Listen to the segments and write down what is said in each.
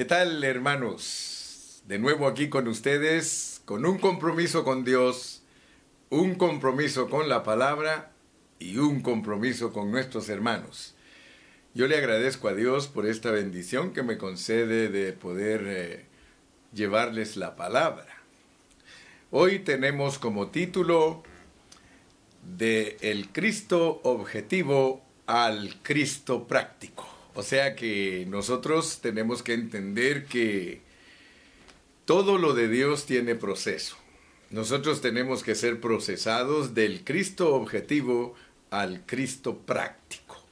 ¿Qué tal, hermanos? De nuevo aquí con ustedes, con un compromiso con Dios, un compromiso con la palabra y un compromiso con nuestros hermanos. Yo le agradezco a Dios por esta bendición que me concede de poder eh, llevarles la palabra. Hoy tenemos como título de El Cristo objetivo al Cristo práctico. O sea que nosotros tenemos que entender que todo lo de Dios tiene proceso. Nosotros tenemos que ser procesados del Cristo objetivo al Cristo práctico.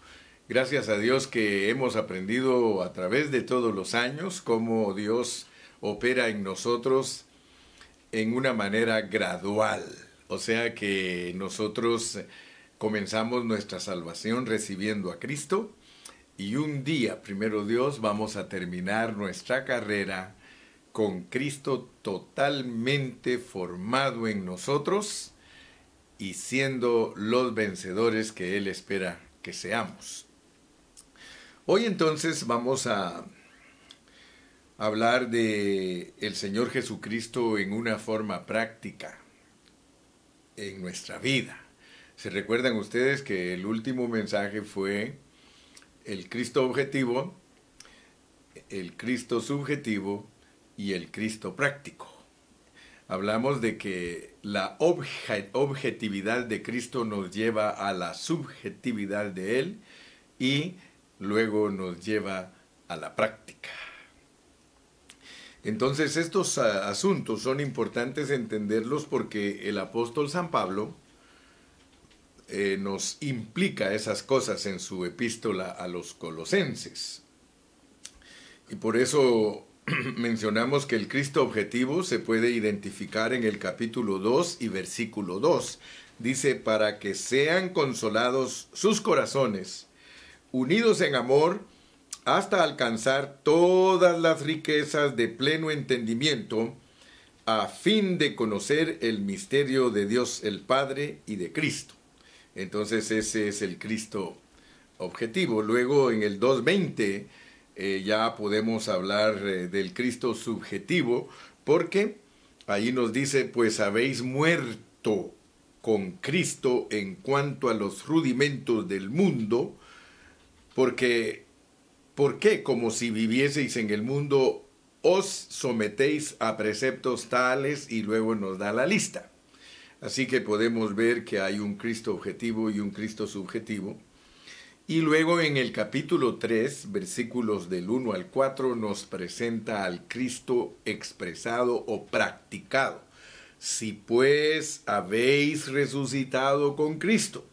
Gracias a Dios que hemos aprendido a través de todos los años cómo Dios opera en nosotros en una manera gradual. O sea que nosotros comenzamos nuestra salvación recibiendo a Cristo y un día, primero Dios, vamos a terminar nuestra carrera con Cristo totalmente formado en nosotros y siendo los vencedores que Él espera que seamos. Hoy entonces vamos a hablar de el Señor Jesucristo en una forma práctica en nuestra vida. ¿Se recuerdan ustedes que el último mensaje fue el Cristo objetivo, el Cristo subjetivo y el Cristo práctico. Hablamos de que la objetividad de Cristo nos lleva a la subjetividad de Él y luego nos lleva a la práctica. Entonces estos asuntos son importantes entenderlos porque el apóstol San Pablo eh, nos implica esas cosas en su epístola a los colosenses. Y por eso mencionamos que el Cristo objetivo se puede identificar en el capítulo 2 y versículo 2. Dice, para que sean consolados sus corazones, unidos en amor, hasta alcanzar todas las riquezas de pleno entendimiento, a fin de conocer el misterio de Dios el Padre y de Cristo entonces ese es el Cristo objetivo. Luego en el 2.20 eh, ya podemos hablar eh, del Cristo subjetivo porque ahí nos dice, pues habéis muerto con Cristo en cuanto a los rudimentos del mundo, porque, ¿por qué? Como si vivieseis en el mundo, os sometéis a preceptos tales y luego nos da la lista. Así que podemos ver que hay un Cristo objetivo y un Cristo subjetivo. Y luego en el capítulo 3, versículos del 1 al 4, nos presenta al Cristo expresado o practicado. Si pues habéis resucitado con Cristo,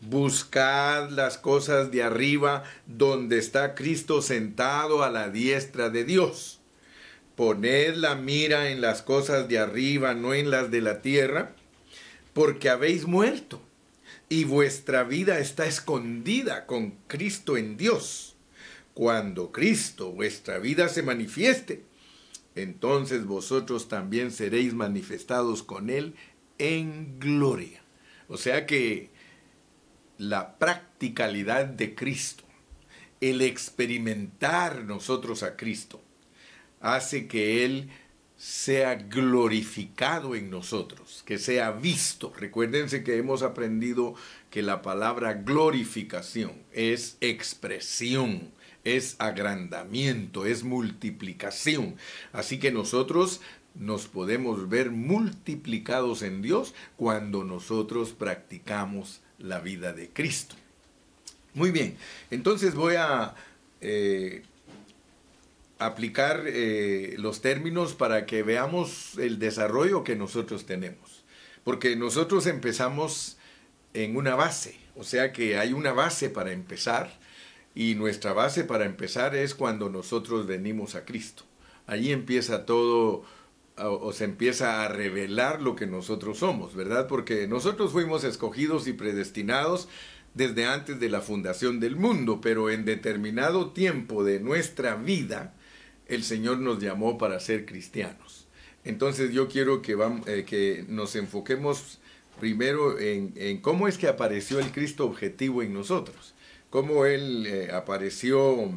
buscad las cosas de arriba donde está Cristo sentado a la diestra de Dios. Poned la mira en las cosas de arriba, no en las de la tierra porque habéis muerto y vuestra vida está escondida con Cristo en Dios. Cuando Cristo, vuestra vida, se manifieste, entonces vosotros también seréis manifestados con Él en gloria. O sea que la practicalidad de Cristo, el experimentar nosotros a Cristo, hace que Él sea glorificado en nosotros, que sea visto. Recuérdense que hemos aprendido que la palabra glorificación es expresión, es agrandamiento, es multiplicación. Así que nosotros nos podemos ver multiplicados en Dios cuando nosotros practicamos la vida de Cristo. Muy bien, entonces voy a eh, aplicar eh, los términos para que veamos el desarrollo que nosotros tenemos. Porque nosotros empezamos en una base, o sea que hay una base para empezar y nuestra base para empezar es cuando nosotros venimos a Cristo. Allí empieza todo o se empieza a revelar lo que nosotros somos, ¿verdad? Porque nosotros fuimos escogidos y predestinados desde antes de la fundación del mundo, pero en determinado tiempo de nuestra vida, el Señor nos llamó para ser cristianos. Entonces yo quiero que, vamos, eh, que nos enfoquemos primero en, cómo es que apareció el Cristo objetivo en nosotros, cómo Él eh, apareció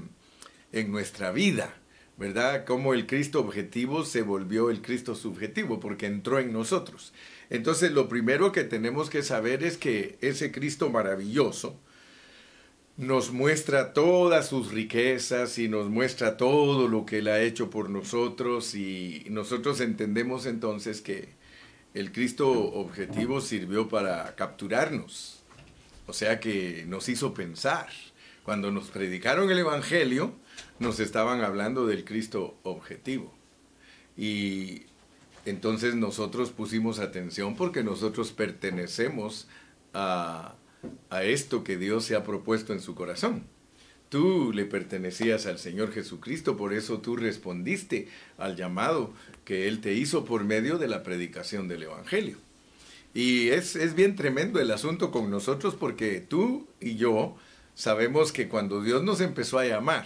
en nuestra vida, ¿verdad? Cómo el Cristo objetivo se volvió el Cristo subjetivo, porque entró en nosotros. Entonces lo primero que tenemos que saber es que ese Cristo maravilloso nos muestra todas sus riquezas y nos muestra todo lo que Él ha hecho por nosotros y nosotros entendemos entonces que el Cristo objetivo sirvió para capturarnos, o sea que nos hizo pensar. Cuando nos predicaron el Evangelio, nos estaban hablando del Cristo objetivo. Y entonces nosotros pusimos atención porque nosotros pertenecemos a, a esto que Dios se ha propuesto en su corazón. Tú le pertenecías al Señor Jesucristo, por eso tú respondiste al llamado que Él te hizo por medio de la predicación del Evangelio. Y es, es bien tremendo el asunto con nosotros porque tú y yo sabemos que cuando Dios nos empezó a llamar,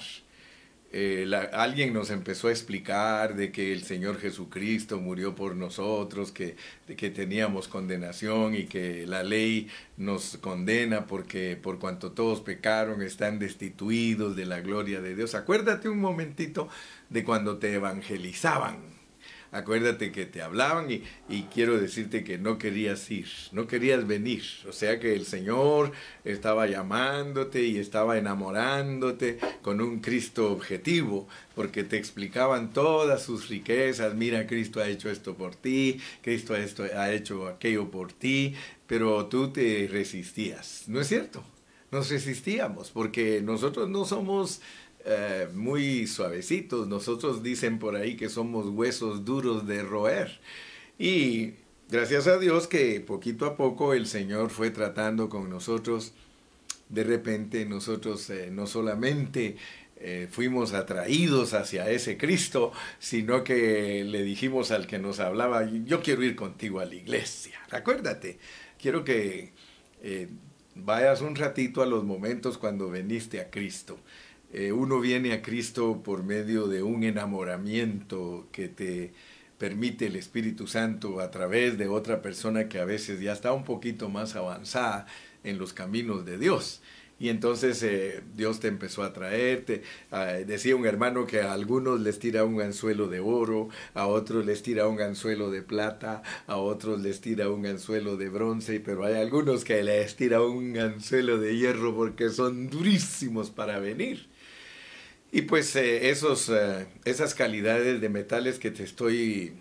eh, alguien nos empezó a explicar de que el Señor Jesucristo murió por nosotros, que, que teníamos condenación y que la ley nos condena porque por cuanto todos pecaron están destituidos de la gloria de Dios. Acuérdate un momentito de cuando te evangelizaban acuérdate que te hablaban y, quiero decirte que no querías ir, no querías venir. O sea que el Señor estaba llamándote y estaba enamorándote con un Cristo objetivo, porque te explicaban todas sus riquezas. Mira, Cristo ha hecho esto por ti, Cristo ha, esto, ha hecho aquello por ti, pero tú te resistías. ¿No es cierto? Nos resistíamos porque nosotros no somos eh, muy suavecitos. Nosotros dicen por ahí que somos huesos duros de roer. Y gracias a Dios que poquito a poco el Señor fue tratando con nosotros. De repente nosotros eh, no solamente eh, fuimos atraídos hacia ese Cristo, sino que le dijimos al que nos hablaba, yo quiero ir contigo a la iglesia. Acuérdate, quiero que vayas un ratito a los momentos cuando veniste a Cristo. Eh, uno viene a Cristo por medio de un enamoramiento que te permite el Espíritu Santo a través de otra persona que a veces ya está un poquito más avanzada en los caminos de Dios. Y entonces eh, Dios te empezó a traerte. decía un hermano que a algunos les tira un anzuelo de oro, a otros les tira un anzuelo de plata, a otros les tira un anzuelo de bronce, pero hay algunos que les tira un anzuelo de hierro porque son durísimos para venir. Y pues eh, esos, eh, esas calidades de metales que te estoy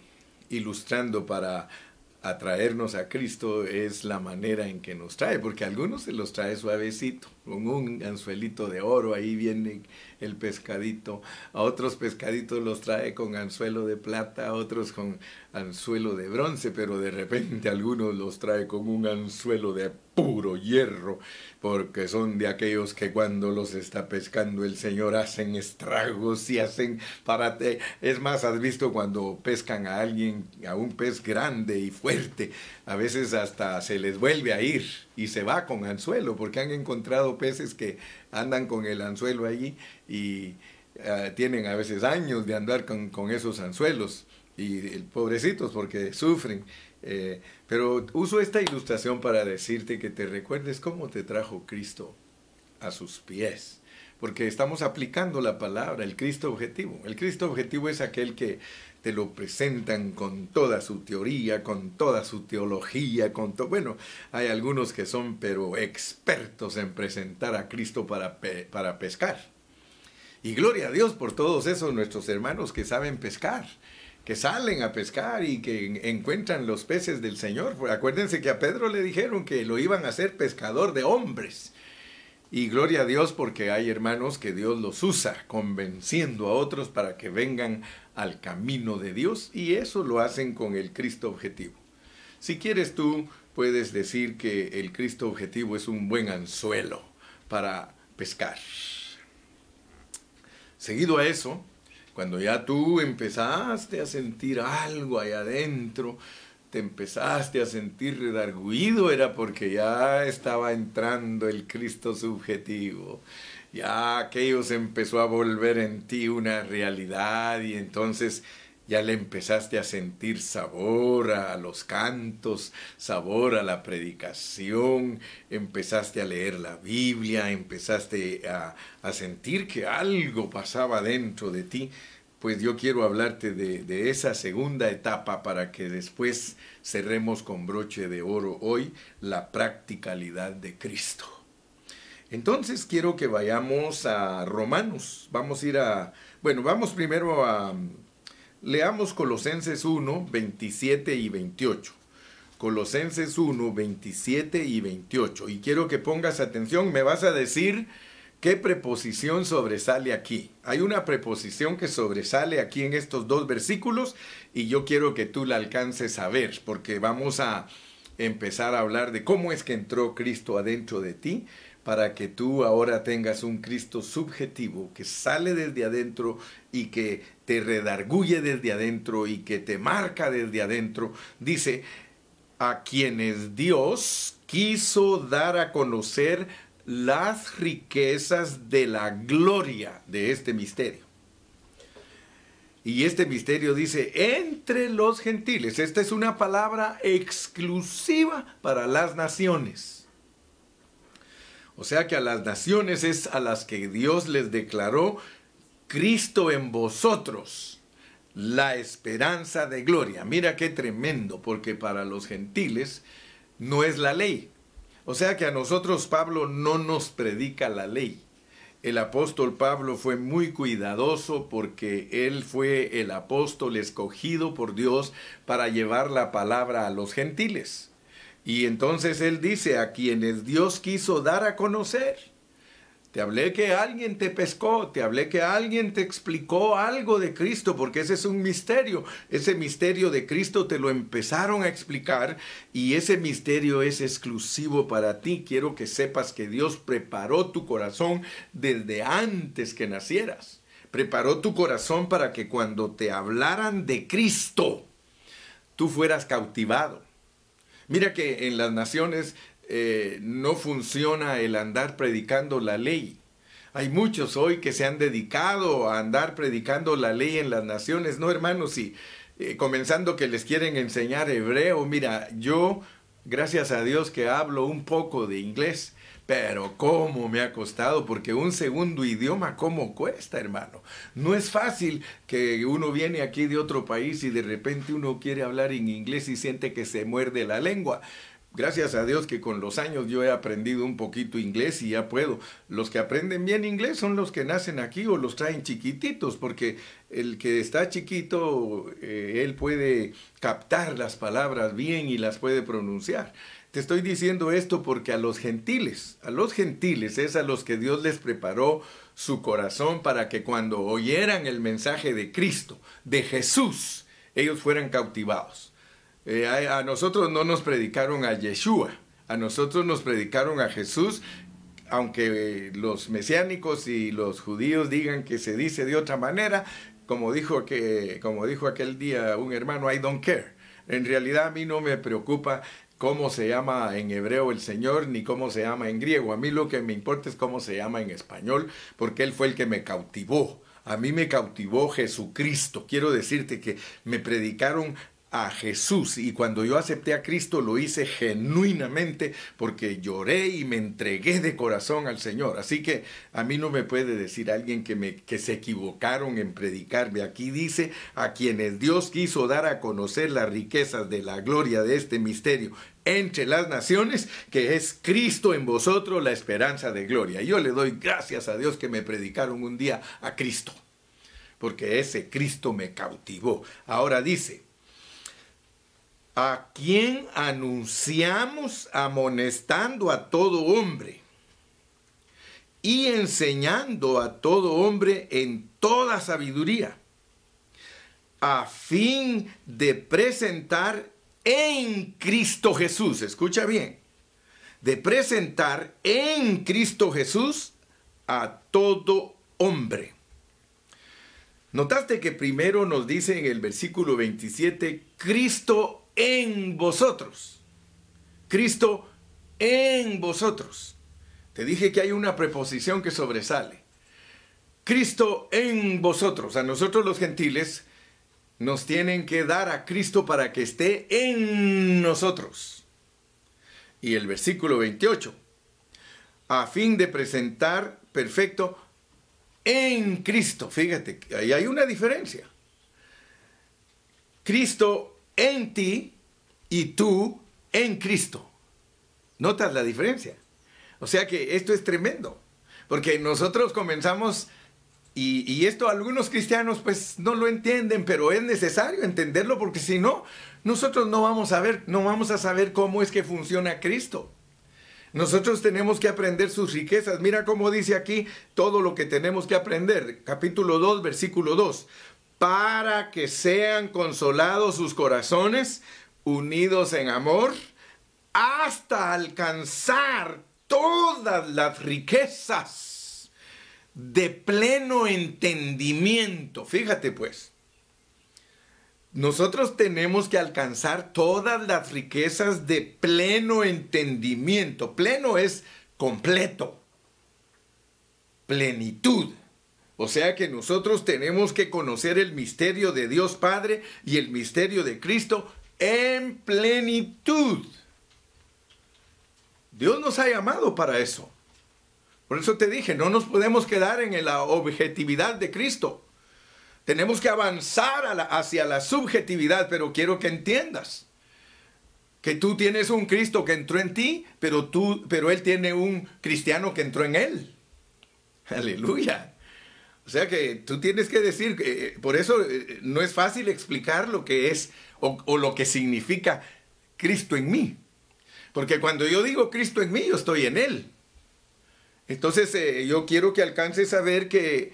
ilustrando para atraernos a Cristo es la manera en que nos trae, porque algunos se los trae suavecito, con un anzuelito de oro, ahí viene el pescadito, a otros pescaditos los trae con anzuelo de plata, a otros con anzuelo de bronce, pero de repente algunos los trae con un anzuelo de puro hierro, porque son de aquellos que cuando los está pescando el Señor hacen estragos y hacen parate. Es más, has visto cuando pescan a alguien, a un pez grande y fuerte, a veces hasta se les vuelve a ir y se va con anzuelo, porque han encontrado peces que andan con el anzuelo allí y eh, tienen a veces años de andar con, con esos anzuelos y pobrecitos porque sufren. Eh, pero uso esta ilustración para decirte que te recuerdes cómo te trajo Cristo a sus pies. Porque estamos aplicando la palabra, el Cristo objetivo. El Cristo objetivo es aquel que te lo presentan con toda su teoría, con toda su teología, con todo. Bueno, hay algunos que son pero expertos en presentar a Cristo para, para pescar. Y gloria a Dios por todos esos nuestros hermanos que saben pescar que salen a pescar y que encuentran los peces del Señor. Acuérdense que a Pedro le dijeron que lo iban a hacer pescador de hombres. Y gloria a Dios porque hay hermanos que Dios los usa convenciendo a otros para que vengan al camino de Dios y eso lo hacen con el Cristo objetivo. Si quieres tú puedes decir que el Cristo objetivo es un buen anzuelo para pescar. Seguido a eso, cuando ya tú empezaste a sentir algo ahí adentro, te empezaste a sentir redarguido, era porque ya estaba entrando el Cristo subjetivo. Ya aquello empezó a volver en ti una realidad y entonces ya le empezaste a sentir sabor a los cantos, sabor a la predicación, empezaste a leer la Biblia, empezaste a, a sentir que algo pasaba dentro de ti pues yo quiero hablarte de, esa segunda etapa para que después cerremos con broche de oro hoy la practicalidad de Cristo. Entonces quiero que vayamos a Romanos. Vamos a ir a, bueno, vamos primero a, leamos Colosenses 1, 27 y 28. Colosenses 1, 27 y 28. Y quiero que pongas atención, me vas a decir ¿Qué preposición sobresale aquí? Hay una preposición que sobresale aquí en estos dos versículos y yo quiero que tú la alcances a ver porque vamos a empezar a hablar de cómo es que entró Cristo adentro de ti para que tú ahora tengas un Cristo subjetivo que sale desde adentro y que te redarguye desde adentro y que te marca desde adentro. Dice, a quienes Dios quiso dar a conocer las riquezas de la gloria de este misterio. Y este misterio dice, entre los gentiles, esta es una palabra exclusiva para las naciones. O sea que a las naciones es a las que Dios les declaró Cristo en vosotros, la esperanza de gloria. Mira qué tremendo, porque para los gentiles no es la ley, o sea que a nosotros Pablo no nos predica la ley. El apóstol Pablo fue muy cuidadoso porque él fue el apóstol escogido por Dios para llevar la palabra a los gentiles. Y entonces él dice a quienes Dios quiso dar a conocer. Te hablé que alguien te pescó, te hablé que alguien te explicó algo de Cristo, porque ese es un misterio. Ese misterio de Cristo te lo empezaron a explicar y ese misterio es exclusivo para ti. Quiero que sepas que Dios preparó tu corazón desde antes que nacieras. Preparó tu corazón para que cuando te hablaran de Cristo, tú fueras cautivado. Mira que en las naciones eh, no funciona el andar predicando la ley. Hay muchos hoy que se han dedicado a andar predicando la ley en las naciones. No, hermanos, y eh, comenzando que les quieren enseñar hebreo. Mira, yo, gracias a Dios que hablo un poco de inglés, pero cómo me ha costado, porque un segundo idioma, ¿cómo cuesta, hermano? No es fácil que uno viene aquí de otro país y de repente uno quiere hablar en inglés y siente que se muerde la lengua gracias a Dios que con los años yo he aprendido un poquito inglés y ya puedo. Los que aprenden bien inglés son los que nacen aquí o los traen chiquititos, porque el que está chiquito, eh, él puede captar las palabras bien y las puede pronunciar. Te estoy diciendo esto porque a los gentiles, a los gentiles es a los que Dios les preparó su corazón para que cuando oyeran el mensaje de Cristo, de Jesús, ellos fueran cautivados. Eh, a, nosotros no nos predicaron a Yeshua, a nosotros nos predicaron a Jesús, aunque los mesiánicos y los judíos digan que se dice de otra manera, como dijo, que, como dijo aquel día un hermano, I don't care. En realidad a mí no me preocupa cómo se llama en hebreo el Señor ni cómo se llama en griego. A mí lo que me importa es cómo se llama en español, porque Él fue el que me cautivó. A mí me cautivó Jesucristo. Quiero decirte que me predicaron a Jesús y cuando yo acepté a Cristo lo hice genuinamente porque lloré y me entregué de corazón al Señor. Así que a mí no me puede decir alguien que, me, que se equivocaron en predicarme. Aquí dice a quienes Dios quiso dar a conocer las riquezas de la gloria de este misterio entre las naciones, que es Cristo en vosotros, la esperanza de gloria. Yo le doy gracias a Dios que me predicaron un día a Cristo, porque ese Cristo me cautivó. Ahora dice, a quien anunciamos amonestando a todo hombre y enseñando a todo hombre en toda sabiduría, a fin de presentar en Cristo Jesús, escucha bien, de presentar en Cristo Jesús a todo hombre. Notaste que primero nos dice en el versículo 27, Cristo en vosotros. Cristo en vosotros. Te dije que hay una preposición que sobresale. Cristo en vosotros. A nosotros los gentiles nos tienen que dar a Cristo para que esté en nosotros. Y el versículo 28. A fin de presentar perfecto en Cristo. Fíjate, ahí hay una diferencia. Cristo en ti y tú en Cristo. ¿Notas la diferencia? O sea que esto es tremendo, porque nosotros comenzamos, y, esto algunos cristianos pues no lo entienden, pero es necesario entenderlo porque si no, nosotros no vamos a ver, no vamos a saber cómo es que funciona Cristo. Nosotros tenemos que aprender sus riquezas. Mira cómo dice aquí todo lo que tenemos que aprender. Capítulo 2, versículo 2. Para que sean consolados sus corazones, unidos en amor, hasta alcanzar todas las riquezas de pleno entendimiento. Fíjate pues, nosotros tenemos que alcanzar todas las riquezas de pleno entendimiento. Pleno es completo, plenitud. O sea que nosotros tenemos que conocer el misterio de Dios Padre y el misterio de Cristo en plenitud. Dios nos ha llamado para eso. Por eso te dije, no nos podemos quedar en la objetividad de Cristo. Tenemos que avanzar hacia la subjetividad, pero quiero que entiendas que tú tienes un Cristo que entró en ti, pero él tiene un cristiano que entró en él. Aleluya. O sea que tú tienes que decir, que por eso eh, no es fácil explicar lo que es o, o lo que significa Cristo en mí. Porque cuando yo digo Cristo en mí, yo estoy en Él. Entonces eh, yo quiero que alcances a ver que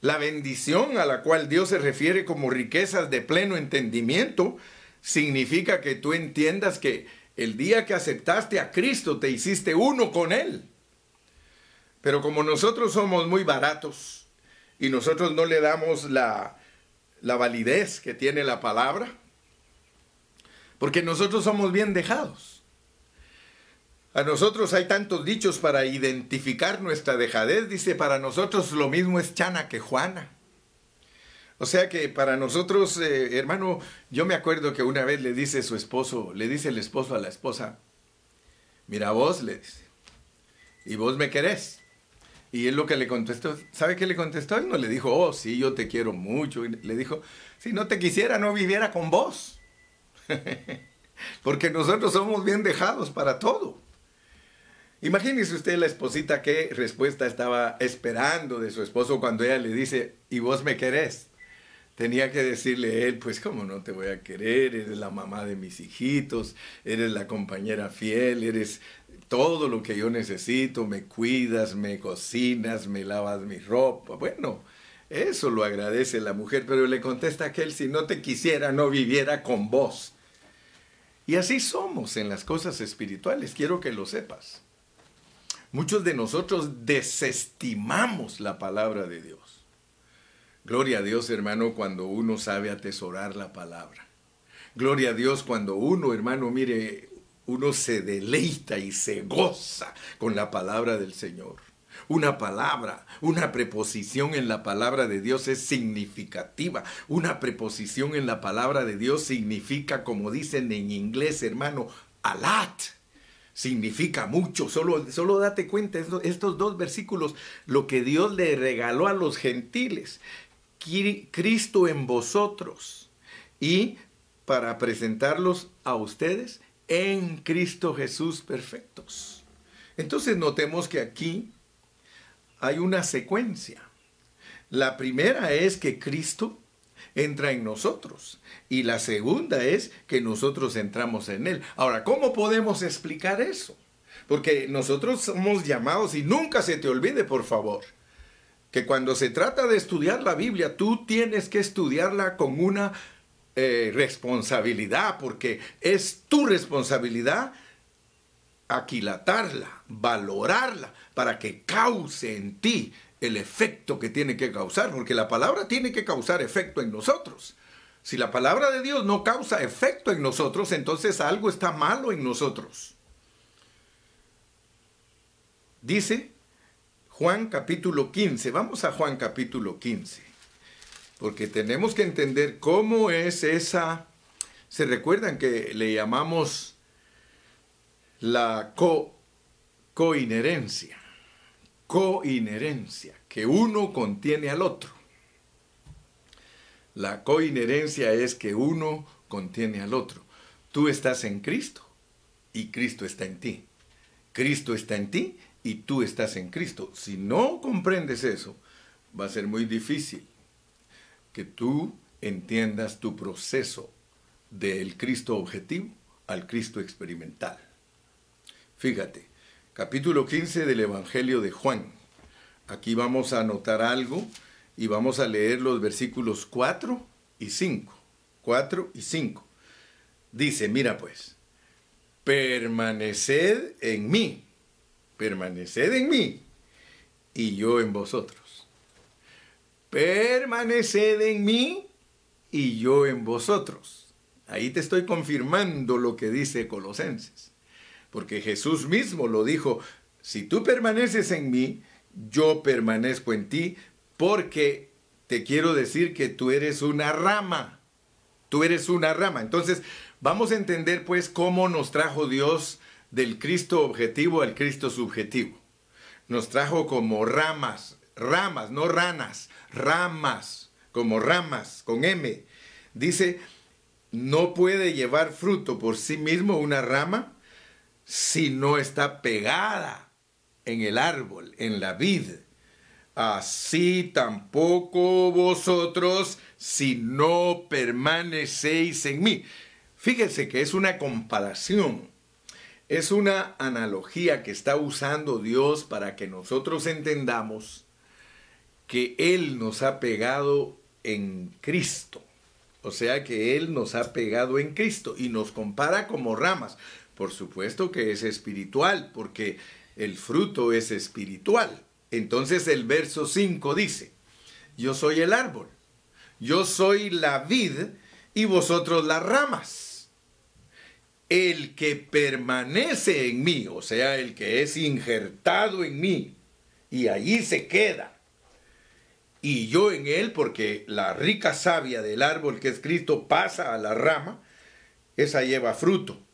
la bendición a la cual Dios se refiere como riquezas de pleno entendimiento significa que tú entiendas que el día que aceptaste a Cristo te hiciste uno con Él. Pero como nosotros somos muy baratos y nosotros no le damos la, la validez que tiene la palabra, porque nosotros somos bien dejados. A nosotros hay tantos dichos para identificar nuestra dejadez. Dice, para nosotros lo mismo es Chana que Juana. O sea que para nosotros, eh, hermano, yo me acuerdo que una vez le dice su esposo, le dice el esposo a la esposa, mira vos, le dice, y vos me querés. Y él lo que le contestó, ¿sabe qué le contestó? Él no le dijo, oh, sí, yo te quiero mucho. le dijo, si no te quisiera, no viviera con vos. Porque nosotros somos bien dejados para todo. Imagínese usted la esposita qué respuesta estaba esperando de su esposo cuando ella le dice, ¿y vos me querés? Tenía que decirle él, pues cómo no te voy a querer, eres la mamá de mis hijitos, eres la compañera fiel, eres todo lo que yo necesito, me cuidas, me cocinas, me lavas mi ropa. Bueno, eso lo agradece la mujer, pero le contesta aquel, si no te quisiera, no viviera con vos. Y así somos en las cosas espirituales, quiero que lo sepas. Muchos de nosotros desestimamos la palabra de Dios. Gloria a Dios, hermano, cuando uno sabe atesorar la palabra. Gloria a Dios cuando uno, hermano, mire, uno se deleita y se goza con la palabra del Señor. Una palabra, una preposición en la palabra de Dios es significativa. Una preposición en la palabra de Dios significa, como dicen en inglés, hermano, alat significa mucho. Solo, solo date cuenta, estos dos versículos, lo que Dios le regaló a los gentiles. Cristo en vosotros. Y para presentarlos a ustedes en Cristo Jesús perfectos. Entonces notemos que aquí hay una secuencia. La primera es que Cristo entra en nosotros. Y la segunda es que nosotros entramos en Él. Ahora, ¿cómo podemos explicar eso? Porque nosotros somos llamados, y nunca se te olvide, por favor, que cuando se trata de estudiar la Biblia, tú tienes que estudiarla con una eh, responsabilidad, porque es tu responsabilidad aquilatarla, valorarla, para que cause en ti el efecto que tiene que causar, porque la palabra tiene que causar efecto en nosotros. Si la palabra de Dios no causa efecto en nosotros, entonces algo está malo en nosotros. Dice Juan capítulo 15, vamos a Juan capítulo 15, porque tenemos que entender cómo es esa, se recuerdan que le llamamos la co, coinherencia coinherencia, que uno contiene al otro. La coinherencia es que uno contiene al otro. Tú estás en Cristo y Cristo está en ti. Cristo está en ti y tú estás en Cristo. Si no comprendes eso, va a ser muy difícil que tú entiendas tu proceso del Cristo objetivo al Cristo experimental. Fíjate, capítulo 15 del Evangelio de Juan. Aquí vamos a anotar algo y vamos a leer los versículos 4 y 5. 4 y 5. Dice, mira pues, permaneced en mí, permaneced en mí y yo en vosotros. Permaneced en mí y yo en vosotros. Ahí te estoy confirmando lo que dice Colosenses. Porque Jesús mismo lo dijo, si tú permaneces en mí, yo permanezco en ti, porque te quiero decir que tú eres una rama. Tú eres una rama. Entonces, vamos a entender pues cómo nos trajo Dios del Cristo objetivo al Cristo subjetivo. Nos trajo como ramas, ramas, no ranas, ramas, como ramas, con M. Dice, no puede llevar fruto por sí mismo una rama si no está pegada en el árbol, en la vid. Así tampoco vosotros si no permanecéis en mí. Fíjense que es una comparación, es una analogía que está usando Dios para que nosotros entendamos que Él nos ha pegado en Cristo. O sea que Él nos ha pegado en Cristo y nos compara como ramas. Por supuesto que es espiritual, porque el fruto es espiritual. Entonces el verso 5 dice, yo soy el árbol, yo soy la vid y vosotros las ramas. El que permanece en mí, o sea, el que es injertado en mí, y allí se queda, y yo en él, porque la rica savia del árbol que es Cristo pasa a la rama, esa lleva fruto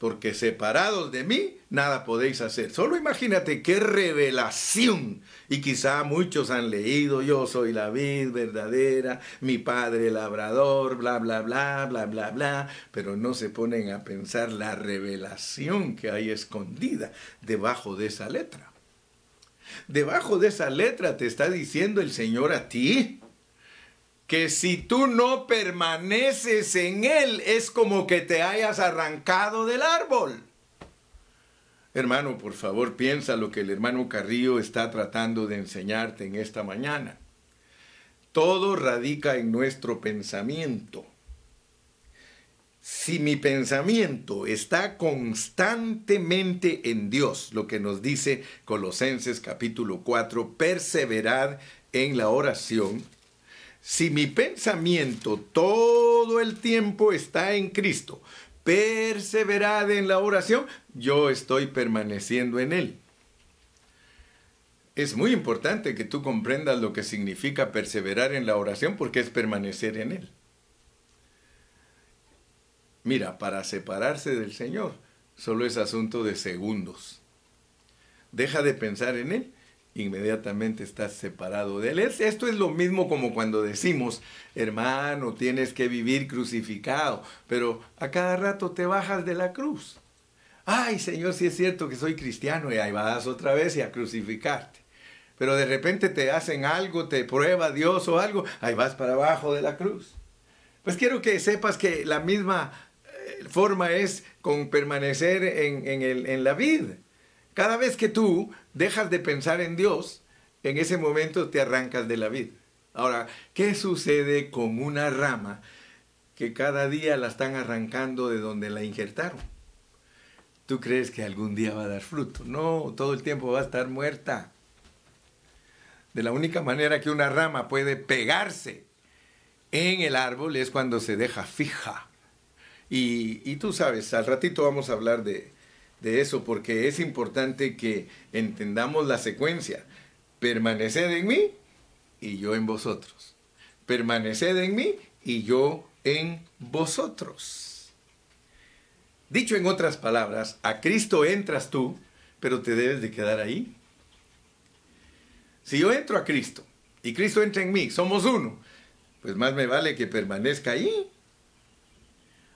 porque separados de mí nada podéis hacer. Solo imagínate qué revelación. Y quizá muchos han leído, yo soy la vid verdadera, mi padre labrador, bla, bla, bla, bla, bla, bla, pero no se ponen a pensar la revelación que hay escondida debajo de esa letra. Debajo de esa letra te está diciendo el Señor a ti, que si tú no permaneces en él es como que te hayas arrancado del árbol. Hermano, por favor, piensa lo que el hermano Carrillo está tratando de enseñarte en esta mañana. Todo radica en nuestro pensamiento. Si mi pensamiento está constantemente en Dios, lo que nos dice Colosenses capítulo 4, perseverad en la oración, si mi pensamiento todo el tiempo está en Cristo, perseverad en la oración, yo estoy permaneciendo en Él. Es muy importante que tú comprendas lo que significa perseverar en la oración porque es permanecer en Él. Mira, para separarse del Señor solo es asunto de segundos. Deja de pensar en Él inmediatamente estás separado de él. Esto es lo mismo como cuando decimos, hermano, tienes que vivir crucificado, pero a cada rato te bajas de la cruz. Ay, Señor, si es cierto que soy cristiano y ahí vas otra vez y a crucificarte. Pero de repente te hacen algo, te prueba Dios o algo, ahí vas para abajo de la cruz. Pues quiero que sepas que la misma forma es con permanecer en, el, en la vida. Cada vez que tú dejas de pensar en Dios, en ese momento te arrancas de la vida. Ahora, ¿qué sucede con una rama que cada día la están arrancando de donde la injertaron? ¿Tú crees que algún día va a dar fruto? No, todo el tiempo va a estar muerta. De la única manera que una rama puede pegarse en el árbol es cuando se deja fija. Y, tú sabes, al ratito vamos a hablar de eso porque es importante que entendamos la secuencia. Permaneced en mí y yo en vosotros. Permaneced en mí y yo en vosotros. Dicho en otras palabras, a Cristo entras tú, pero te debes de quedar ahí. Si yo entro a Cristo y Cristo entra en mí, somos uno, pues más me vale que permanezca ahí.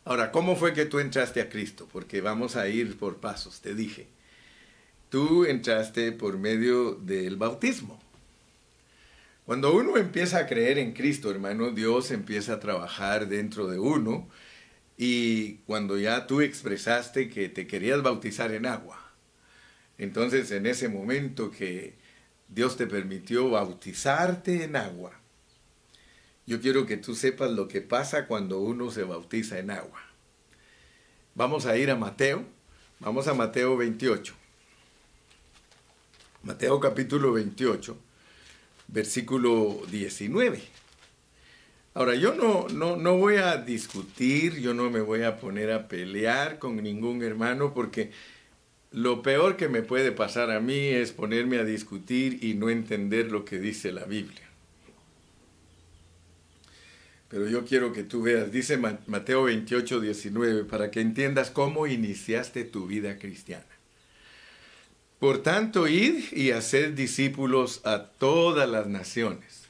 Ahora, ¿cómo fue que tú entraste a Cristo? Porque vamos a ir por pasos, te dije. Tú entraste por medio del bautismo. Cuando uno empieza a creer en Cristo, hermano, Dios empieza a trabajar dentro de uno y cuando ya tú expresaste que te querías bautizar en agua, entonces en ese momento que Dios te permitió bautizarte en agua, yo quiero que tú sepas lo que pasa cuando uno se bautiza en agua. Vamos a ir a Mateo, vamos a Mateo 28. Mateo capítulo 28, versículo 19. Ahora, yo no, no, no voy a discutir, yo no me voy a poner a pelear con ningún hermano porque lo peor que me puede pasar a mí es ponerme a discutir y no entender lo que dice la Biblia. Pero yo quiero que tú veas, dice Mateo 28, 19, para que entiendas cómo iniciaste tu vida cristiana. Por tanto, id y haced discípulos a todas las naciones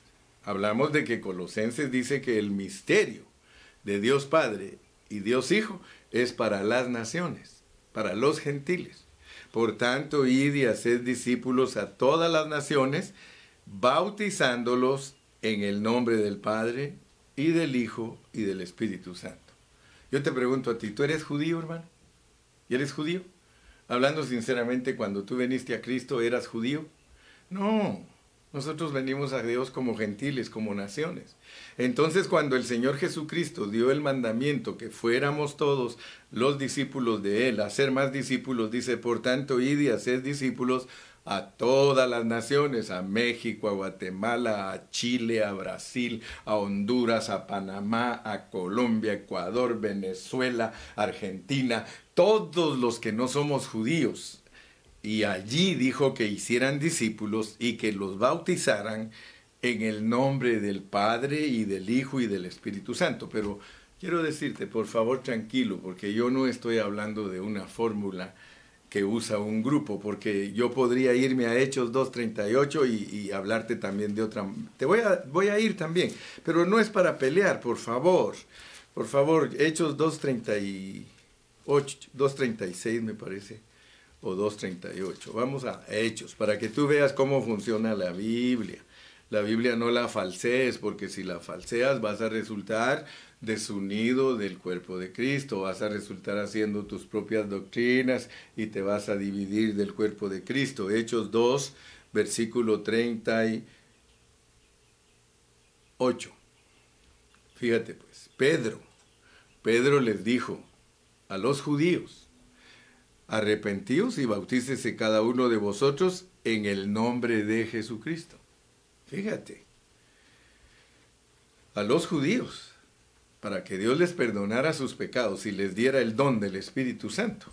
Hablamos de que Colosenses dice que el misterio de Dios Padre y Dios Hijo es para las naciones, para los gentiles. Por tanto, id y haced discípulos a todas las naciones, bautizándolos en el nombre del Padre y del Hijo y del Espíritu Santo. Yo te pregunto a ti, ¿tú eres judío, hermano? ¿Y eres judío? Hablando sinceramente, cuando tú viniste a Cristo, ¿eras judío? No, nosotros venimos a Dios como gentiles, como naciones. Entonces cuando el Señor Jesucristo dio el mandamiento que fuéramos todos los discípulos de Él, a ser más discípulos, dice, por tanto, id y hacer discípulos a todas las naciones, a México, a Guatemala, a Chile, a Brasil, a Honduras, a Panamá, a Colombia, Ecuador, Venezuela, Argentina, todos los que no somos judíos, y allí dijo que hicieran discípulos y que los bautizaran en el nombre del Padre y del Hijo y del Espíritu Santo. Pero quiero decirte, por favor, tranquilo, porque yo no estoy hablando de una fórmula que usa un grupo, porque yo podría irme a Hechos 2.38 y, y hablarte también de otra... Te voy a, voy a ir también, pero no es para pelear, por favor. Por favor, Hechos 2.38, 2.36 me parece o 2.38. Vamos a Hechos, para que tú veas cómo funciona la Biblia. La Biblia no la falsees, porque si la falseas vas a resultar desunido del cuerpo de Cristo, vas a resultar haciendo tus propias doctrinas y te vas a dividir del cuerpo de Cristo. Hechos 2, versículo 38. Fíjate pues, Pedro, Pedro les dijo a los judíos, arrepentíos y bautícese cada uno de vosotros en el nombre de Jesucristo. Fíjate, a los judíos, para que Dios les perdonara sus pecados y les diera el don del Espíritu Santo.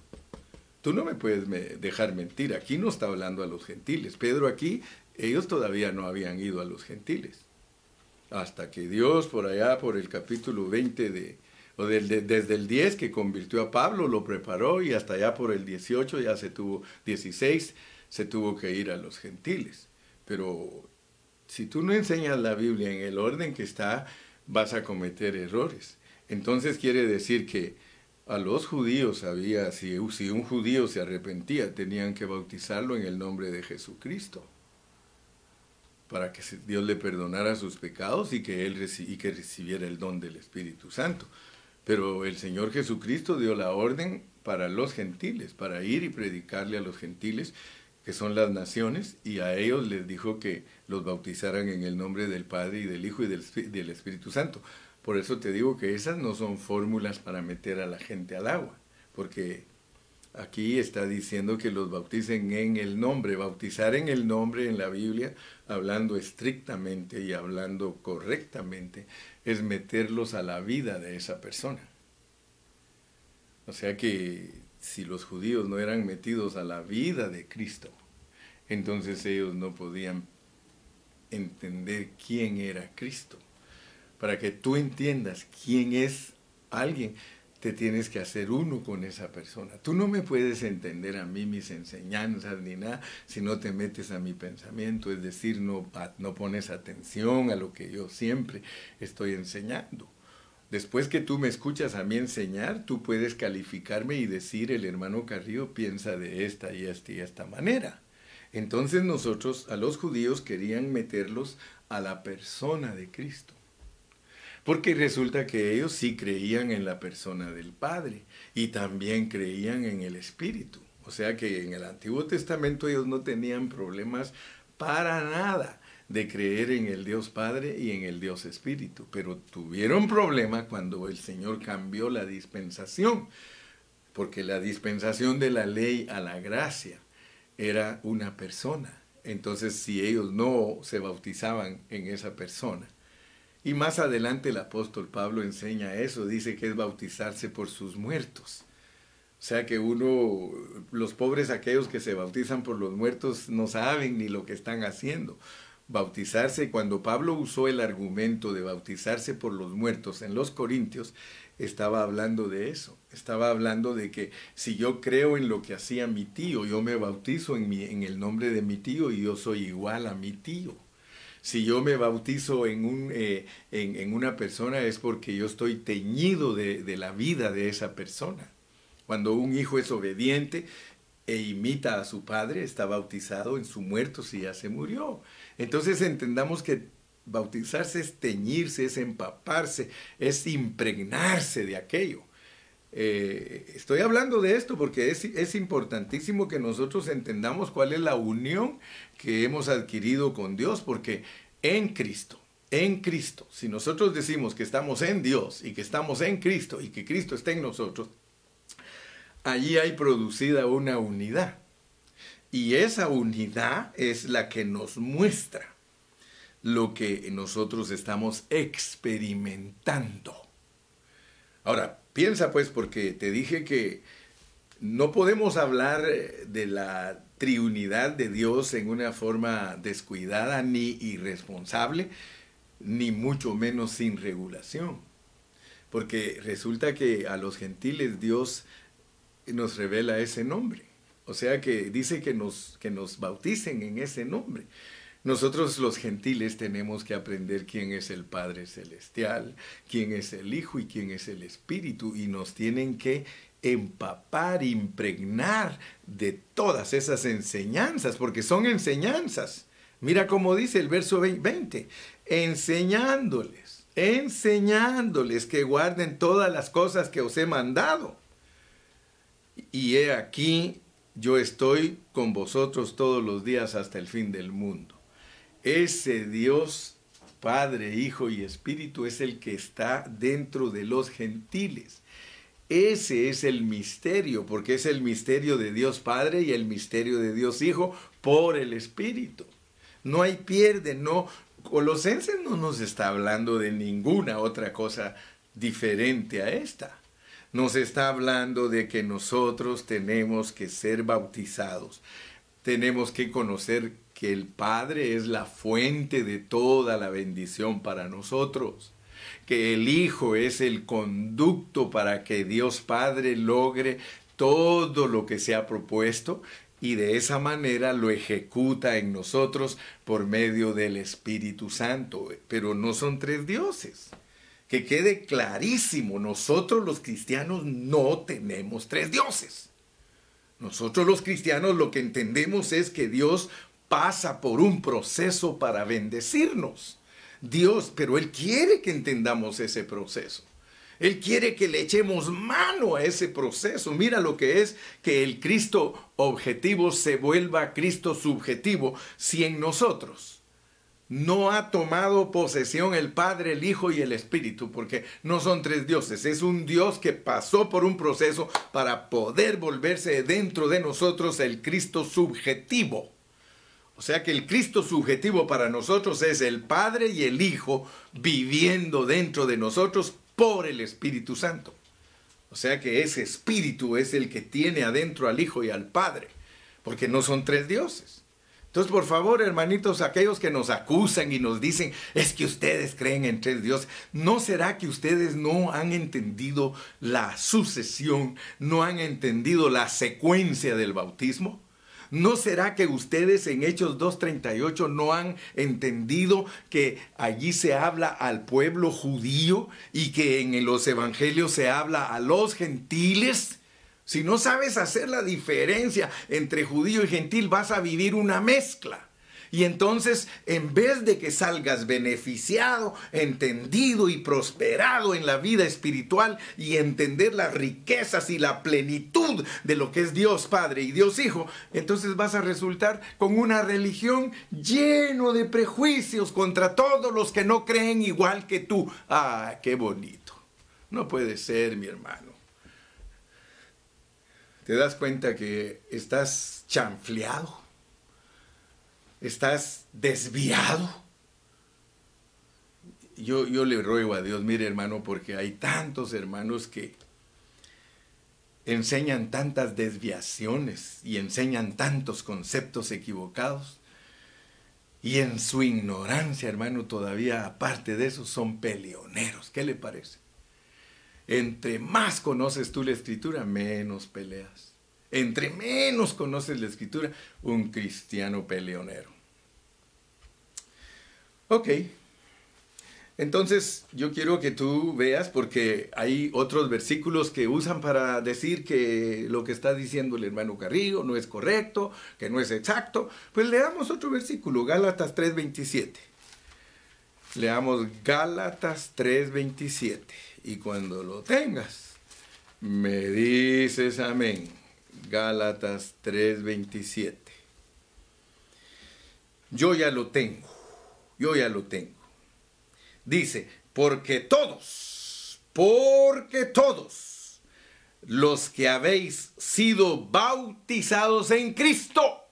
Tú no me puedes dejar mentir, aquí no está hablando a los gentiles. Pedro aquí, ellos todavía no habían ido a los gentiles. Hasta que Dios por allá, por el capítulo 20 de, desde el 10 que convirtió a Pablo, lo preparó y hasta allá por el 18, ya se tuvo 16, se tuvo que ir a los gentiles. Pero si tú no enseñas la Biblia en el orden que está, vas a cometer errores. Entonces quiere decir que a los judíos había, si, un judío se arrepentía, tenían que bautizarlo en el nombre de Jesucristo para que Dios le perdonara sus pecados y que él y que recibiera el don del Espíritu Santo. Pero el Señor Jesucristo dio la orden para los gentiles, para ir y predicarle a los gentiles, que son las naciones, y a ellos les dijo que los bautizaran en el nombre del Padre y del Hijo y del, Espíritu Santo. Por eso te digo que esas no son fórmulas para meter a la gente al agua, porque aquí está diciendo que los bauticen en el nombre. Bautizar en el nombre en la Biblia, hablando estrictamente y hablando correctamente, es meterlos a la vida de esa persona. O sea que si los judíos no eran metidos a la vida de Cristo, entonces ellos no podían entender quién era Cristo. Para que tú entiendas quién es alguien, te tienes que hacer uno con esa persona. Tú no me puedes entender a mí mis enseñanzas ni nada si no te metes a mi pensamiento, es decir, no, no pones atención a lo que yo siempre estoy enseñando. Después que tú me escuchas a mí enseñar, tú puedes calificarme y decir, el hermano Carrillo piensa de esta y esta y esta manera. Entonces nosotros a los judíos querían meterlos a la persona de Cristo. Porque resulta que ellos sí creían en la persona del Padre y también creían en el Espíritu. O sea que en el Antiguo Testamento ellos no tenían problemas para nada de creer en el Dios Padre y en el Dios Espíritu, pero tuvieron problema cuando el Señor cambió la dispensación, porque la dispensación de la ley a la gracia era una persona. Entonces, si ellos no se bautizaban en esa persona, y más adelante el apóstol Pablo enseña eso, dice que es bautizarse por sus muertos. O sea que uno, los pobres aquellos que se bautizan por los muertos no saben ni lo que están haciendo. Bautizarse, cuando Pablo usó el argumento de bautizarse por los muertos en los Corintios, estaba hablando de eso. Estaba hablando de que si yo creo en lo que hacía mi tío, yo me bautizo en, mi, en el nombre de mi tío y yo soy igual a mi tío. Si yo me bautizo en, un, eh, en, una persona es porque yo estoy teñido de, de la vida de esa persona. Cuando un hijo es obediente e imita a su padre, está bautizado en su muerto si ya se murió. Entonces entendamos que bautizarse es teñirse, es empaparse, es impregnarse de aquello. Eh, estoy hablando de esto porque es, es, importantísimo que nosotros entendamos cuál es la unión que hemos adquirido con Dios, porque en Cristo, en Cristo, si nosotros decimos que estamos en Dios y que estamos en Cristo y que Cristo está en nosotros, allí hay producida una unidad. Y esa unidad es la que nos muestra lo que nosotros estamos experimentando. Ahora, piensa pues, porque te dije que no podemos hablar de la triunidad de Dios en una forma descuidada ni irresponsable, ni mucho menos sin regulación. Porque resulta que a los gentiles Dios nos revela ese nombre. O sea que dice que nos, que nos bauticen en ese nombre. Nosotros los gentiles tenemos que aprender quién es el Padre Celestial, quién es el Hijo y quién es el Espíritu y nos tienen que empapar, impregnar de todas esas enseñanzas, porque son enseñanzas. Mira cómo dice el verso 20, enseñándoles, enseñándoles que guarden todas las cosas que os he mandado. Y he aquí, yo estoy con vosotros todos los días hasta el fin del mundo. Ese Dios, Padre, Hijo y Espíritu, es el que está dentro de los gentiles. Ese es el misterio, porque es el misterio de Dios Padre y el misterio de Dios Hijo por el Espíritu. No hay pierde, no. Colosenses no nos está hablando de ninguna otra cosa diferente a esta. Nos está hablando de que nosotros tenemos que ser bautizados. Tenemos que conocer que el Padre es la fuente de toda la bendición para nosotros, que el Hijo es el conducto para que Dios Padre logre todo lo que se ha propuesto y de esa manera lo ejecuta en nosotros por medio del Espíritu Santo. Pero no son tres dioses. Que quede clarísimo, nosotros los cristianos no tenemos tres dioses. Nosotros los cristianos lo que entendemos es que Dios pasa por un proceso para bendecirnos. Dios, pero Él quiere que entendamos ese proceso. Él quiere que le echemos mano a ese proceso. Mira lo que es que el Cristo objetivo se vuelva Cristo subjetivo si en nosotros no ha tomado posesión el Padre, el Hijo y el Espíritu, porque no son tres dioses, es un Dios que pasó por un proceso para poder volverse dentro de nosotros el Cristo subjetivo. O sea que el Cristo subjetivo para nosotros es el Padre y el Hijo viviendo dentro de nosotros por el Espíritu Santo. O sea que ese Espíritu es el que tiene adentro al Hijo y al Padre, porque no son tres dioses. Entonces, por favor, hermanitos, aquellos que nos acusan y nos dicen, es que ustedes creen en tres Dios, ¿no será que ustedes no han entendido la sucesión, no han entendido la secuencia del bautismo? ¿No será que ustedes en Hechos 2.38 no han entendido que allí se habla al pueblo judío y que en los evangelios se habla a los gentiles? Si no sabes hacer la diferencia entre judío y gentil, vas a vivir una mezcla. Y entonces, en vez de que salgas beneficiado, entendido y prosperado en la vida espiritual y entender las riquezas y la plenitud de lo que es Dios Padre y Dios Hijo, entonces vas a resultar con una religión lleno de prejuicios contra todos los que no creen igual que tú. Ah, qué bonito. No puede ser, mi hermano te das cuenta que estás chanfleado, estás desviado. Yo, yo le ruego a Dios, mire hermano, porque hay tantos hermanos que enseñan tantas desviaciones y enseñan tantos conceptos equivocados. Y en su ignorancia, hermano, todavía aparte de eso, son peleoneros. ¿Qué le parece? Entre más conoces tú la escritura, menos peleas. Entre menos conoces la escritura, un cristiano peleonero. Ok. Entonces yo quiero que tú veas, porque hay otros versículos que usan para decir que lo que está diciendo el hermano Carrillo no es correcto, que no es exacto. Pues leamos otro versículo, Gálatas 3:27. Leamos Gálatas 3:27. Y cuando lo tengas, me dices amén. Gálatas 3:27. Yo ya lo tengo. Yo ya lo tengo. Dice, porque todos, porque todos los que habéis sido bautizados en Cristo,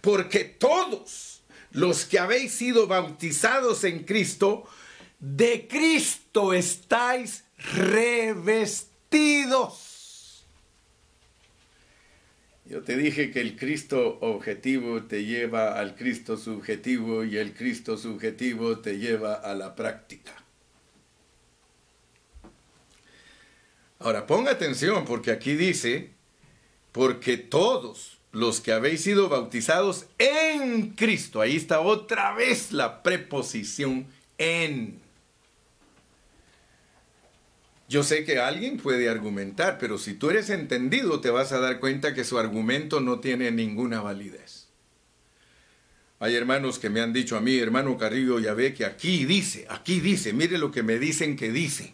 porque todos los que habéis sido bautizados en Cristo, de Cristo estáis revestidos. Yo te dije que el Cristo objetivo te lleva al Cristo subjetivo y el Cristo subjetivo te lleva a la práctica. Ahora ponga atención porque aquí dice, porque todos los que habéis sido bautizados en Cristo, ahí está otra vez la preposición en. Yo sé que alguien puede argumentar, pero si tú eres entendido te vas a dar cuenta que su argumento no tiene ninguna validez. Hay hermanos que me han dicho a mí, hermano Carrillo, ya ve que aquí dice, aquí dice, mire lo que me dicen que dice.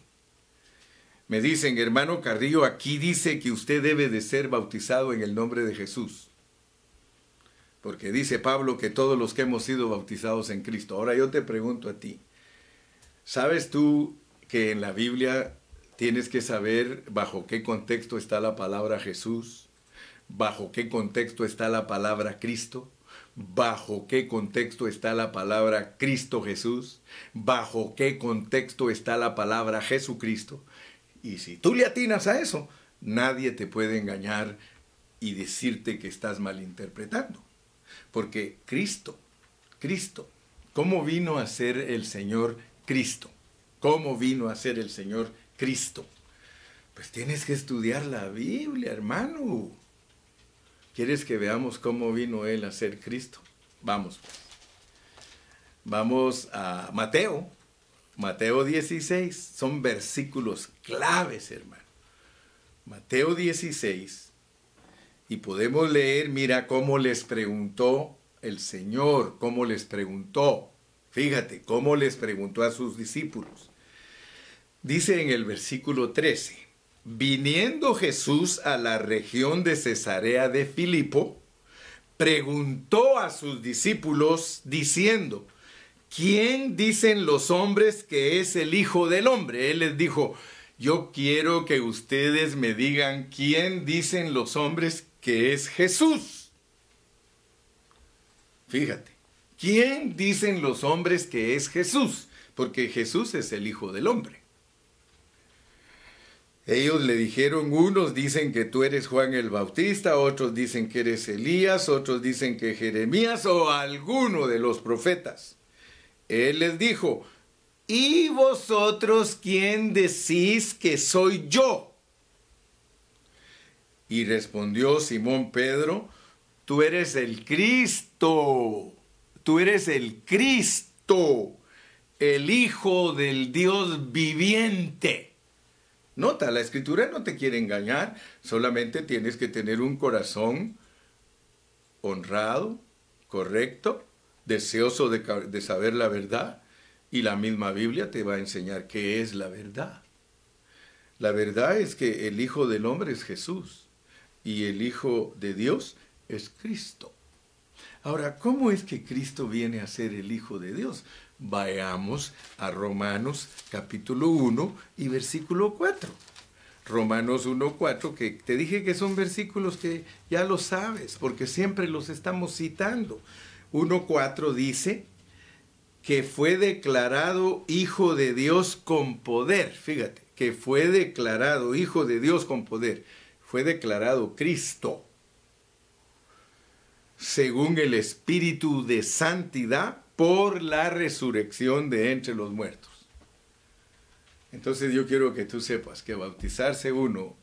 Me dicen, hermano Carrillo, aquí dice que usted debe de ser bautizado en el nombre de Jesús. Porque dice Pablo que todos los que hemos sido bautizados en Cristo. Ahora yo te pregunto a ti, ¿sabes tú que en la Biblia tienes que saber bajo qué contexto está la palabra Jesús, bajo qué contexto está la palabra Cristo, bajo qué contexto está la palabra Cristo Jesús, bajo qué contexto está la palabra Jesucristo. Y si tú le atinas a eso, nadie te puede engañar y decirte que estás malinterpretando. Porque Cristo, Cristo, ¿cómo vino a ser el Señor Cristo? ¿Cómo vino a ser el Señor Cristo. Pues tienes que estudiar la Biblia, hermano. ¿Quieres que veamos cómo vino Él a ser Cristo? Vamos. Pues. Vamos a Mateo. Mateo 16. Son versículos claves, hermano. Mateo 16. Y podemos leer, mira cómo les preguntó el Señor, cómo les preguntó. Fíjate, cómo les preguntó a sus discípulos. Dice en el versículo 13, viniendo Jesús a la región de Cesarea de Filipo, preguntó a sus discípulos diciendo, ¿quién dicen los hombres que es el Hijo del Hombre? Él les dijo, yo quiero que ustedes me digan quién dicen los hombres que es Jesús. Fíjate, ¿quién dicen los hombres que es Jesús? Porque Jesús es el Hijo del Hombre. Ellos le dijeron, unos dicen que tú eres Juan el Bautista, otros dicen que eres Elías, otros dicen que Jeremías o alguno de los profetas. Él les dijo, ¿y vosotros quién decís que soy yo? Y respondió Simón Pedro, tú eres el Cristo, tú eres el Cristo, el Hijo del Dios viviente. Nota, la escritura no te quiere engañar, solamente tienes que tener un corazón honrado, correcto, deseoso de, saber la verdad, y la misma Biblia te va a enseñar qué es la verdad. La verdad es que el Hijo del Hombre es Jesús y el Hijo de Dios es Cristo. Ahora, ¿cómo es que Cristo viene a ser el Hijo de Dios? Vayamos a Romanos capítulo 1 y versículo 4. Romanos 1, 4, que te dije que son versículos que ya lo sabes, porque siempre los estamos citando. 1.4 dice que fue declarado hijo de Dios con poder. Fíjate, que fue declarado hijo de Dios con poder. Fue declarado Cristo según el Espíritu de Santidad por la resurrección de entre los muertos. Entonces yo quiero que tú sepas que bautizarse uno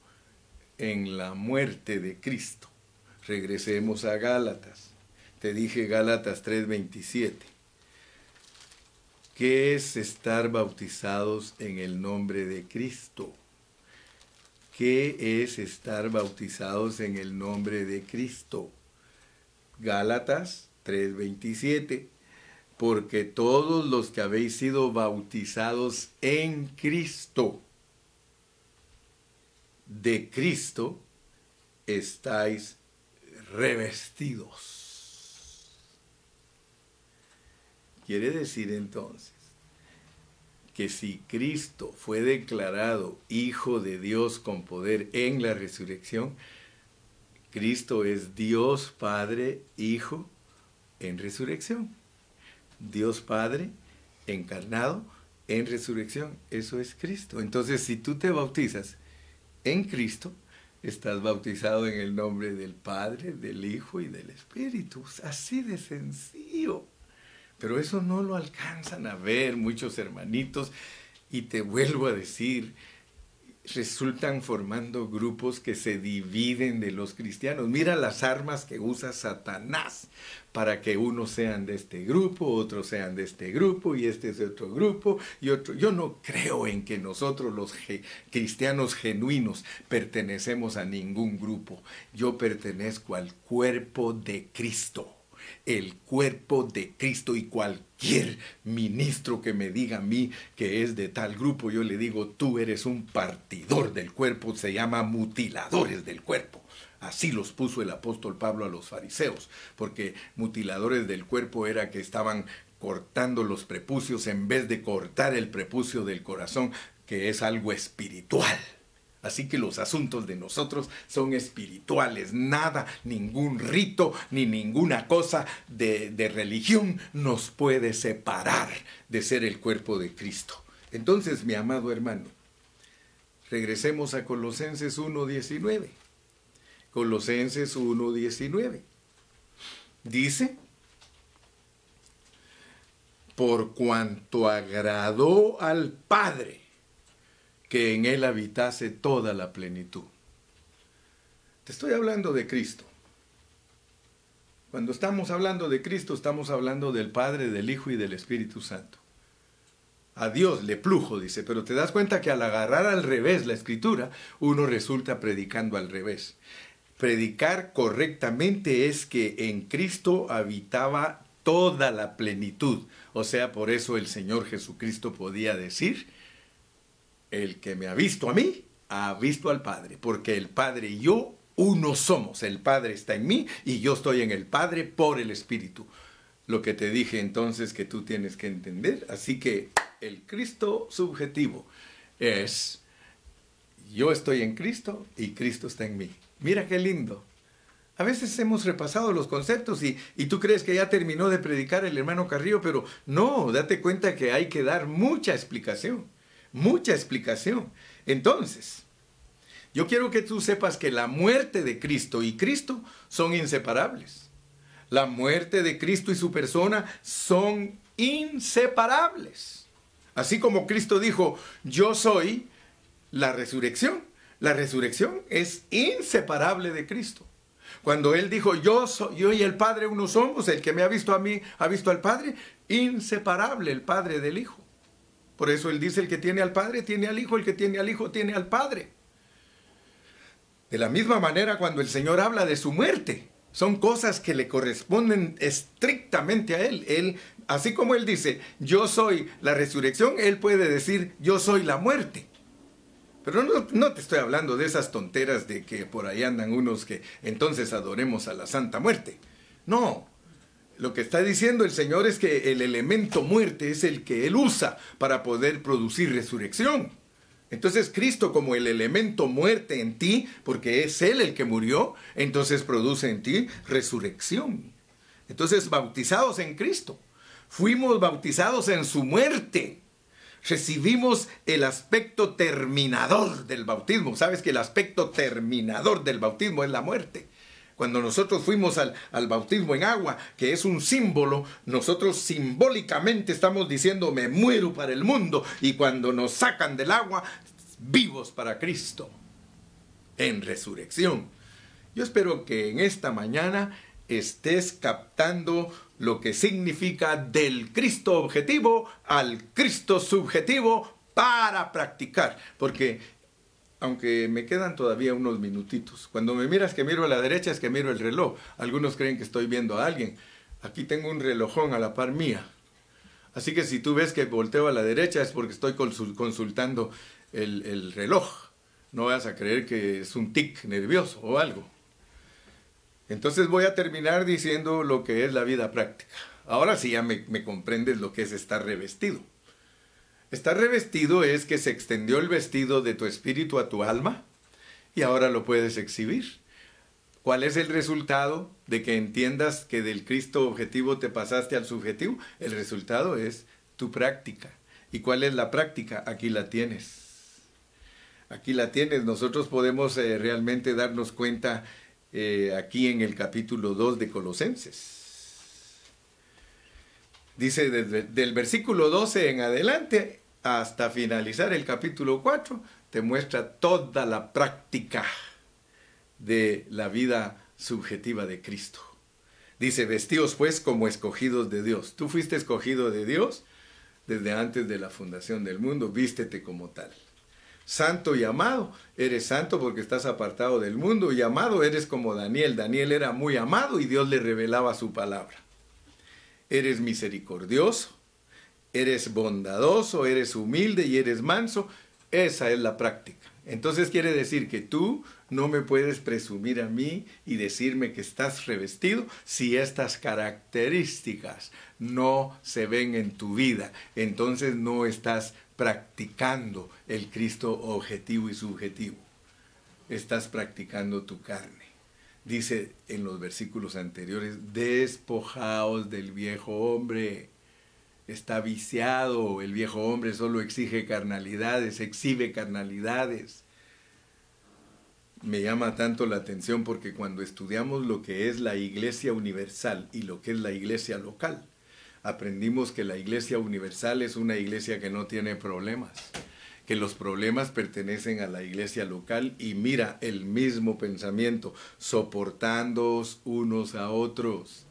en la muerte de Cristo. Regresemos a Gálatas. Te dije Gálatas 3:27. ¿Qué es estar bautizados en el nombre de Cristo? ¿Qué es estar bautizados en el nombre de Cristo? Gálatas 3:27 porque todos los que habéis sido bautizados en Cristo, de Cristo, estáis revestidos. Quiere decir entonces que si Cristo fue declarado Hijo de Dios con poder en la resurrección, Cristo es Dios Padre, Hijo en resurrección. Dios Padre encarnado en resurrección. Eso es Cristo. Entonces, si tú te bautizas en Cristo, estás bautizado en el nombre del Padre, del Hijo y del Espíritu. Así de sencillo. Pero eso no lo alcanzan a ver muchos hermanitos. Y te vuelvo a decir, resultan formando grupos que se dividen de los cristianos. Mira las armas que usa Satanás para que unos sean de este grupo, otros sean de este grupo y este es de otro grupo y otro. Yo no creo en que nosotros los cristianos genuinos pertenecemos a ningún grupo. Yo pertenezco al cuerpo de Cristo el cuerpo de Cristo y cualquier ministro que me diga a mí que es de tal grupo, yo le digo, tú eres un partidor del cuerpo, se llama mutiladores del cuerpo. Así los puso el apóstol Pablo a los fariseos, porque mutiladores del cuerpo era que estaban cortando los prepucios en vez de cortar el prepucio del corazón, que es algo espiritual. Así que los asuntos de nosotros son espirituales. Nada, ningún rito, ni ninguna cosa de, religión nos puede separar de ser el cuerpo de Cristo. Entonces, mi amado hermano, regresemos a Colosenses 1.19. Colosenses 1.19. Dice, por cuanto agradó al Padre que en él habitase toda la plenitud. Te estoy hablando de Cristo. Cuando estamos hablando de Cristo, estamos hablando del Padre, del Hijo y del Espíritu Santo. A Dios le plujo, dice, pero te das cuenta que al agarrar al revés la escritura, uno resulta predicando al revés. Predicar correctamente es que en Cristo habitaba toda la plenitud. O sea, por eso el Señor Jesucristo podía decir, el que me ha visto a mí, ha visto al Padre, porque el Padre y yo uno somos. El Padre está en mí y yo estoy en el Padre por el Espíritu. Lo que te dije entonces que tú tienes que entender. Así que el Cristo subjetivo es, yo estoy en Cristo y Cristo está en mí. Mira qué lindo. A veces hemos repasado los conceptos y, tú crees que ya terminó de predicar el hermano Carrillo, pero no, date cuenta que hay que dar mucha explicación mucha explicación. Entonces, Yo quiero que tú sepas que la muerte de Cristo y Cristo son inseparables. La muerte de Cristo y su persona son inseparables. Así como Cristo dijo, yo soy la resurrección. La resurrección es inseparable de Cristo. Cuando Él dijo, yo, soy, yo y el Padre uno somos, el que me ha visto a mí ha visto al Padre, inseparable el Padre del Hijo. Por eso Él dice, el que tiene al Padre tiene al Hijo, el que tiene al Hijo tiene al Padre. De la misma manera, cuando el Señor habla de su muerte, son cosas que le corresponden estrictamente a Él. Él, así como Él dice, yo soy la resurrección, Él puede decir, yo soy la muerte. Pero no, te estoy hablando de esas tonteras de que por ahí andan unos que entonces adoremos a la Santa Muerte. No, lo que está diciendo el Señor es que el elemento muerte es el que Él usa para poder producir resurrección. Entonces Cristo como el elemento muerte en ti, porque es Él el que murió, entonces produce en ti resurrección. Entonces bautizados en Cristo, fuimos bautizados en su muerte. Recibimos el aspecto terminador del bautismo. Sabes que el aspecto terminador del bautismo es la muerte. Cuando nosotros fuimos al, bautismo en agua, que es un símbolo, nosotros simbólicamente estamos diciendo me muero para el mundo y cuando nos sacan del agua, vivos para Cristo, en resurrección. Yo espero que en esta mañana estés captando lo que significa del Cristo objetivo al Cristo subjetivo para practicar, porque aunque me quedan todavía unos minutitos. Cuando me miras que miro a la derecha es que miro el reloj. Algunos creen que estoy viendo a alguien. Aquí tengo un relojón a la par mía. Así que si tú ves que volteo a la derecha es porque estoy consultando el, el reloj. No vas a creer que es un tic nervioso o algo. Entonces voy a terminar diciendo lo que es la vida práctica. Ahora sí ya me, me comprendes lo que es estar revestido. Estar revestido es que se extendió el vestido de tu espíritu a tu alma y ahora lo puedes exhibir. ¿Cuál es el resultado de que entiendas que del Cristo objetivo te pasaste al subjetivo? El resultado es tu práctica. ¿Y cuál es la práctica? Aquí la tienes. Aquí la tienes. Nosotros podemos eh, realmente darnos cuenta eh, aquí en el capítulo 2 de Colosenses. Dice desde del versículo 12 en adelante hasta finalizar el capítulo 4, te muestra toda la práctica de la vida subjetiva de Cristo. Dice, vestidos pues como escogidos de Dios. Tú fuiste escogido de Dios desde antes de la fundación del mundo, vístete como tal. Santo y amado, eres santo porque estás apartado del mundo y amado eres como Daniel. Daniel era muy amado y Dios le revelaba su palabra eres misericordioso, eres bondadoso, eres humilde y eres manso. Esa es la práctica. Entonces quiere decir que tú no me puedes presumir a mí y decirme que estás revestido si estas características no se ven en tu vida. Entonces no estás practicando el Cristo objetivo y subjetivo. Estás practicando tu carne dice en los versículos anteriores, despojaos del viejo hombre. Está viciado, el viejo hombre solo exige carnalidades, exhibe carnalidades. Me llama tanto la atención porque cuando estudiamos lo que es la iglesia universal y lo que es la iglesia local, aprendimos que la iglesia universal es una iglesia que no tiene problemas que los problemas pertenecen a la iglesia local y mira el mismo pensamiento, soportándoos unos a otros.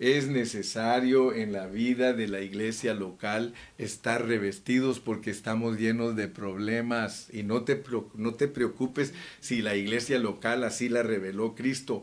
Es necesario en la vida de la iglesia local estar revestidos porque estamos llenos de problemas y no te, no te preocupes si la iglesia local así la reveló Cristo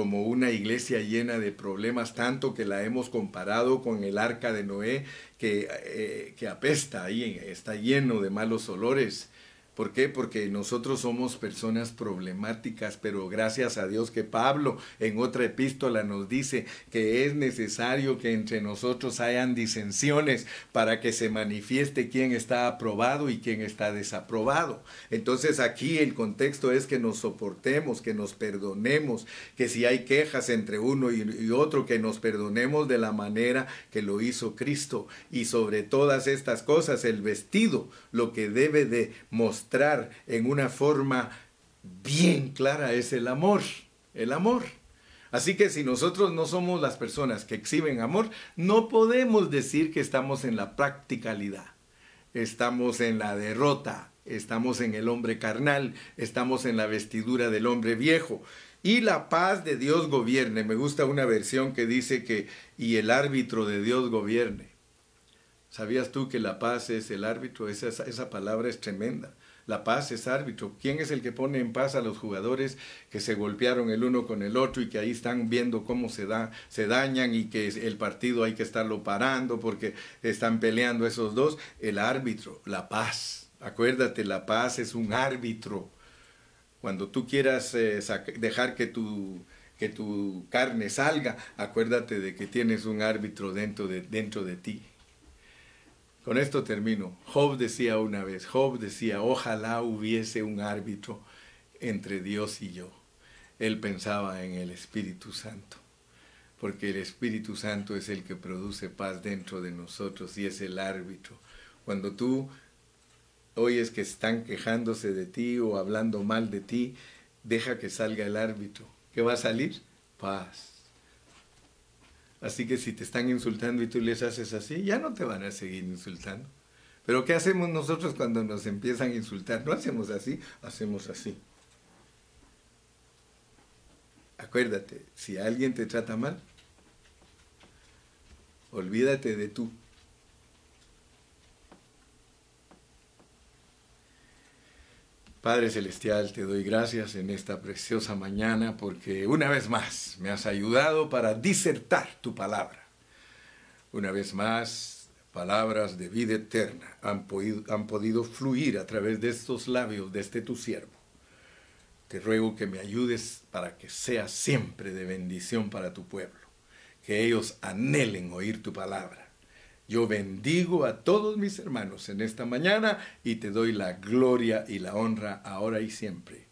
como una iglesia llena de problemas, tanto que la hemos comparado con el arca de Noé, que, eh, que apesta ahí, está lleno de malos olores. ¿Por qué? Porque nosotros somos personas problemáticas, pero gracias a Dios que Pablo en otra epístola nos dice que es necesario que entre nosotros hayan disensiones para que se manifieste quién está aprobado y quién está desaprobado. Entonces aquí el contexto es que nos soportemos, que nos perdonemos, que si hay quejas entre uno y, otro, que nos perdonemos de la manera que lo hizo Cristo. Y sobre todas estas cosas, el vestido, lo que debe de en una forma bien clara es el amor, el amor. Así que si nosotros no somos las personas que exhiben amor, no podemos decir que estamos en la practicalidad, estamos en la derrota, estamos en el hombre carnal, estamos en la vestidura del hombre viejo. Y la paz de Dios gobierne. Me gusta una versión que dice que y el árbitro de Dios gobierne. ¿Sabías tú que la paz es el árbitro? Esa, esa palabra es tremenda. La paz es árbitro. ¿Quién es el que pone en paz a los jugadores que se golpearon el uno con el otro y que ahí están viendo cómo se, da, se dañan y que el partido hay que estarlo parando porque están peleando esos dos? El árbitro, la paz. Acuérdate, la paz es un árbitro. Cuando tú quieras eh, dejar que tu, que tu carne salga, acuérdate de que tienes un árbitro dentro de, dentro de ti. Con esto termino. Job decía una vez, Job decía, ojalá hubiese un árbitro entre Dios y yo. Él pensaba en el Espíritu Santo, porque el Espíritu Santo es el que produce paz dentro de nosotros y es el árbitro. Cuando tú oyes que están quejándose de ti o hablando mal de ti, deja que salga el árbitro. ¿Qué va a salir? Paz. Así que si te están insultando y tú les haces así, ya no te van a seguir insultando. Pero ¿qué hacemos nosotros cuando nos empiezan a insultar? No hacemos así, hacemos así. Acuérdate, si alguien te trata mal, olvídate de tú. Padre Celestial, te doy gracias en esta preciosa mañana porque una vez más me has ayudado para disertar tu palabra. Una vez más, palabras de vida eterna han podido, fluir a través de estos labios de este tu siervo. Te ruego que me ayudes para que sea siempre de bendición para tu pueblo, que ellos anhelen oír tu palabra yo bendigo a todos mis hermanos en esta mañana y te doy la gloria y la honra ahora y siempre.